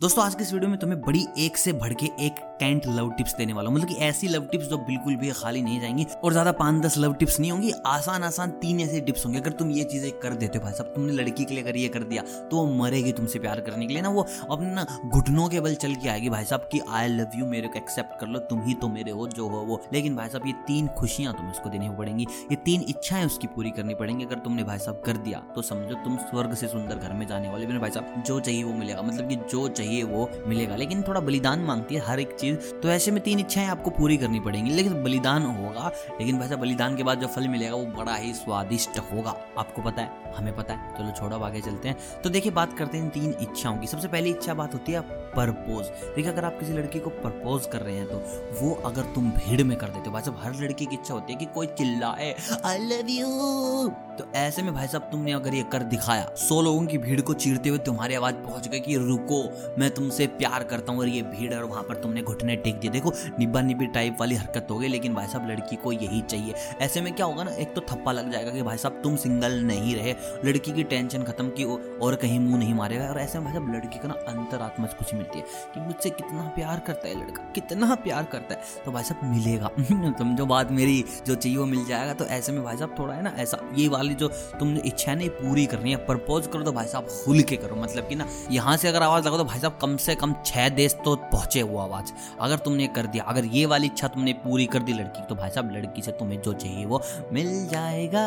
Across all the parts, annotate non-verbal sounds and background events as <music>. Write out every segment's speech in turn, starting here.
दोस्तों, आज के इस वीडियो में तुम्हें बड़ी एक से बढ़ के एक कैंट लव टिप्स देने वाला मतलब कि ऐसी लव टिप्स जो बिल्कुल भी खाली नहीं जाएँगी और ज़्यादा पाँच दस लव टिप्स नहीं होंगी, आसान आसान तीन ऐसे टिप्स होंगे। अगर तुम ये चीज़ें कर देते हो भाई साहब, तुमने लड़की के लिए अगर ये कर दिया तो वो मरेगी तुमसे प्यार करने के लिए ना। वो अपने ना घुटनों के बल चल के आएगी भाई साहब की आई लव यू मेरे को एक्सेप्ट कर लो, तुम ही तो मेरे हो, जो हो वो। लेकिन भाई साहब, ये तीन खुशियाँ तुम्हें उसको देनी पड़ेंगी, ये तीन इच्छाएँ उसकी पूरी करनी पड़ेंगी। अगर तुमने भाई साहब कर दिया तो समझो तुम स्वर्ग से सुंदर घर में जाने वाले भाई साहब, जो चाहिए वो मिलेगा। मतलब कि जो चाहिए वो मिलेगा। मिलेगा लेकिन थोड़ा बलिदान मांगती है हर एक चीज़। तो ऐसे में तीन इच्छाएँ आपको पूरी करनी पड़ेंगी। लेकिन बलिदान होगा, लेकिन वैसे बलिदान के बाद जो फल मिलेगा, वो बड़ा ही स्वादिष्ट होगा। आपको पता है, हमें पता है। चलो छोड़ो आगे चलते हैं। तो देखिए, बात करते हैं तीन इच्छाओं की। सबसे पहली इच्छा बात होती है परपोज। देखिए, अगर आप किसी लड़की को प्रपोज कर रहे हैं तो वो अगर तुम भीड़ में कर देते हो, भाई साहब, हर लड़की की इच्छा होती है कि कोई चिल्लाए आई लव यू तो ऐसे में भाई साहब, तुमने अगर ये कर दिखाया, सौ लोगों की भीड़ को चीरते हुए तुम्हारी आवाज़ पहुँच गई कि रुको मैं तुमसे प्यार करता हूँ और ये भीड़ और वहाँ पर तुमने घुटने टेक दिए। देखो, निब्बा निब्बी टाइप वाली हरकत हो गई, लेकिन भाई साहब लड़की को यही चाहिए। ऐसे में क्या होगा ना, एक तो थप्पा लग जाएगा कि भाई साहब तुम सिंगल नहीं रहे। लड़की की टेंशन खत्म की और कहीं मुँह नहीं मारेगा। और ऐसे में भाई साहब लड़की को ना अंतरात्मा से खुशी मिलती है कि मुझसे कितना प्यार करता है लड़का, कितना प्यार करता है। तो भाई साहब मिलेगा। <laughs> तुम जो बात मेरी जो चाहिए वो मिल जाएगा। तो ऐसे में भाई साहब थोड़ा है ना, ऐसा ये वाली जो तुमने इच्छा नहीं पूरी करनी है प्रपोज करो तो भाई साहब खुल के करो। मतलब कि ना, यहाँ से अगर आवाज़ लगाओ तो भाई साहब कम से कम छह देश तो पहुँचे वो आवाज़। अगर तुमने कर दिया, अगर ये वाली इच्छा तुमने पूरी कर दी लड़की तो भाई साहब लड़की से तुम्हें जो चाहिए वो मिल जाएगा।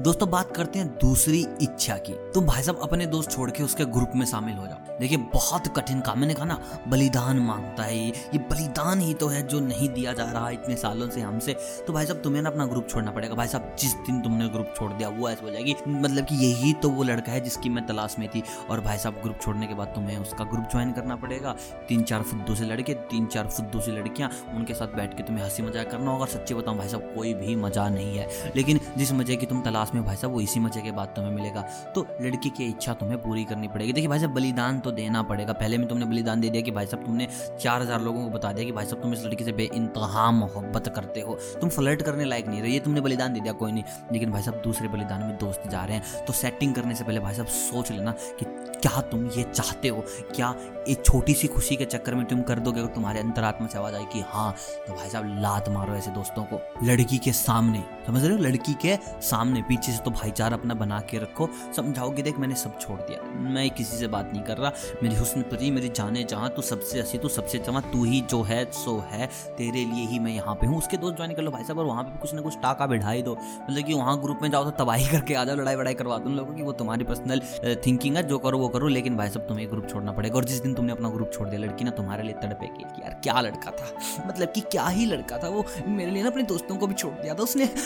दोस्तों, बात करते हैं दूसरी इच्छा की। तुम भाई साहब अपने दोस्त छोड़ के उसके ग्रुप में शामिल हो जाओ। देखिए, बहुत कठिन काम मैंने कहा ना, बलिदान माँगता है ये बलिदान ही तो है जो नहीं दिया जा रहा इतने सालों से हमसे। तो भाई साहब, तुम्हें ना अपना ग्रुप छोड़ना पड़ेगा। भाई साहब, जिस दिन तुमने ग्रुप छोड़ दिया, वो ऐसे हो जाएगी। मतलब कि यही तो वो लड़का है जिसकी मैं तलाश में थी। और भाई साहब, ग्रुप छोड़ने के बाद तुम्हें उसका ग्रुप ज्वाइन करना पड़ेगा। तीन चार फुद्दू से लड़के, तीन चार फुद्दू से लड़कियाँ, उनके साथ बैठ के तुम्हें हँसी मज़ाक करना होगा। सच्ची बताऊँ भाई साहब, कोई भी मज़ा नहीं है। लेकिन जिस मज़े की तुम तलाश में भाई साहब, वो इसी मज़े के बाद तुम्हें मिलेगा। तो लड़की की इच्छा तुम्हें पूरी करनी पड़ेगी। देखिए भाई साहब, बलिदान तो देना पड़ेगा। पहले में तुमने बलिदान दे दिया कि भाई साहब, तुमने चार हज़ार लोगों को बता दिया कि भाई साहब, तुम इस लड़की से बे इंतहा मोहब्बत करते हो। तुम फ्लर्ट करने लायक नहीं रहे तुमने बलिदान दे दिया, कोई नहीं। लेकिन भाई साहब, दूसरे बलिदान में दोस्त जा रहे हैं। तो सेटिंग करने से पहले भाई साहब, सोच लेना कि क्या तुम ये चाहते हो? क्या एक छोटी सी खुशी के चक्कर में तुम कर दोगे अगर तुम्हारे अंतरात्मा से आवाज़ आई कि हाँ तो भाई साहब, लात मारो ऐसे दोस्तों को। लड़की के सामने, समझ रहे हो? लड़की के सामने, पीछे से तो भाईचारा अपना बना के रखो। समझाओ कि देख, मैंने सब छोड़ दिया। मैं किसी से बात नहीं कर रहा। मेरी हुस्न परी मेरी जाने जहाँ, तू सबसे अच्छी तू सबसे चमा तू ही जो है, सो है। तेरे लिए ही मैं यहाँ पे हूँ। उसके दोस्त ज्वाइन कर लो भाई साहब, और वहाँ पे कुछ ना कुछ टाका बिठाई दो। मतलब कि वहाँ ग्रुप में जाओ तो तबाही करके आ जाओ लड़ाई वड़ाई करवा दो उन लोगों की। वो तुम्हारी पर्सनल थिंकिंग है, जो करो वो करो, लेकिन भाई साहब तुम्हें ग्रुप छोड़ना पड़ेगा। और जिस दिन तुमने अपना ग्रुप छोड़ दिया, लड़की ना तुम्हारे लिए तड़पेगी कि यार क्या लड़का था? मतलब कि क्या ही लड़का था वो? मेरे लिए ना अपने दोस्तों को भी छोड़ दिया था उसने। <laughs>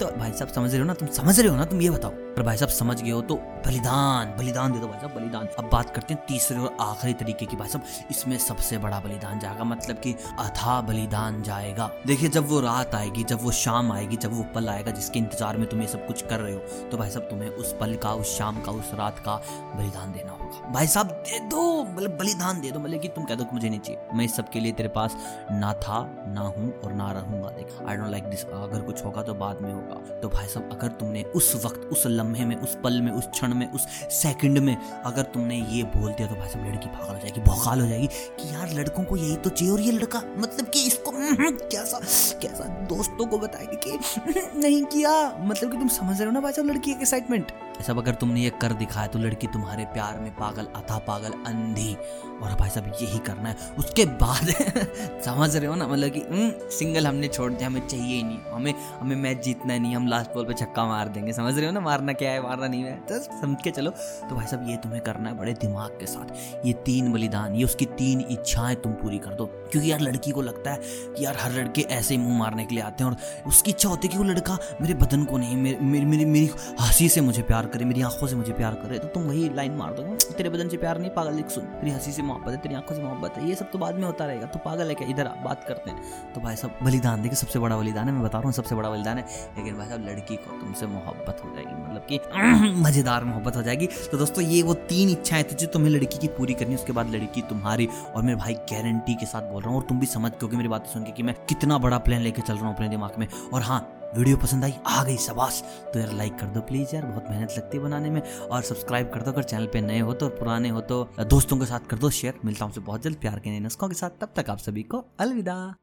तो भाई साहब समझ रहे हो ना? तुम समझ रहे हो ना? तुम ये बताओ। पर भाई साहब समझ गए हो तो बलिदान बलिदान दे दो भाई साहब, बलिदान। अब बात करते हैं तीसरे और आखिरी तरीके की भाई साहब। इसमें सबसे बड़ा बलिदान जाएगा मतलब कि अथा बलिदान जाएगा। देखिए, जब वो रात आएगी, जब वो शाम आएगी, जब वो पल आएगा जिसके इंतज़ार में तुम ये सब कुछ कर रहे हो तो भाई साहब तुम्हें उस पल का, उस शाम का, उस रात का बलिदान देना होगा। भाई साहब, दे दो मतलब बलिदान दे दो मतलब कि तुम कह दो मुझे नहीं चाहिए। मैं इस सब के लिए तेरे पास ना था, ना हूँ और ना रहूँगा, देख। आई डोंट लाइक दिस अगर कुछ होगा तो बाद में होगा। तो भाई साहब, अगर तुमने उस वक्त, उस लम्हे में, उस पल में, उस क्षण में, उस सेकंड में अगर तुमने ये बोल दिया तो भाई साहब, लड़की पागल हो जाएगी, भौकाल हो जाएगी कि यार लड़कों को यही तो चाहिए और ये लड़का मतलब कि इसको कैसा कैसा दोस्तों को बताएगी कि नहीं किया। मतलब कि तुम समझ रहे हो ना भाई साहब लड़की एक्साइटमेंट सब अगर तुमने ये कर दिखाया तो लड़की तुम्हारे प्यार में पागल अथा पागल अंधी। और भाई साहब यही करना है। उसके बाद <laughs> समझ रहे हो ना मतलब कि सिंगल हमने छोड़ दिया हमें चाहिए ही नहीं। हमें हमें मैच जीतना नहीं हम लास्ट बॉल पे छक्का मार देंगे। समझ रहे हो ना मारना क्या है मारना नहीं है। तो समझ के चलो। तो भाई साहब ये तुम्हें करना है बड़े दिमाग के साथ। ये तीन बलिदान ये उसकी तीन इच्छाएँ तुम पूरी कर दो। क्योंकि यार लड़की को लगता है कि यार हर लड़के ऐसे ही मुँह मारने के लिए आते हैं और उसकी इच्छा होती है कि वो लड़का मेरे बदन को नहीं मेरी, मेरी हँसी से मुझे प्यार करे मेरी आँखों से मुझे प्यार करे। तो तुम वही लाइन मार। दो तेरे बदन से प्यार नहीं, पागल लिख सुन। तेरी हँसी से मोहब्बत है, तेरी आँखों से मोहब्बत है। ये सब तो बाद में होता रहेगा। तो पागल है क्या? इधर बात करते हैं। तो भाई साहब, बलिदान देखिए सबसे बड़ा बलिदान है, मैं बता रहा हूँ, सबसे बड़ा बलिदान है। लेकिन भाई साहब, लड़की को तुमसे मोहब्बत हो जाएगी मतलब कि <clears throat> मज़ेदार मोहब्बत हो जाएगी। तो दोस्तों, ये वो तीन इच्छाएँ थी जो तुम्हें लड़की की पूरी करनी, उसके बाद लड़की तुम्हारी। और मेरे भाई गारंटी के साथ बोल रहा हूँ, और तुम भी समझ, क्योंकि मेरी बात सुन के कि मैं कितना बड़ा प्लान लेके चल रहा हूँ अपने दिमाग में। और हाँ वीडियो पसंद आई, आ गई सबास तो यार लाइक कर दो प्लीज़ यार, बहुत मेहनत लगती है बनाने में। और सब्सक्राइब कर दो अगर चैनल पे नए हो तो पुराने हो तो दोस्तों के साथ कर दो शेयर मिलता हूँ बहुत जल्द, प्यार के नए नस्कों के साथ। तब तक आप सभी को अलविदा।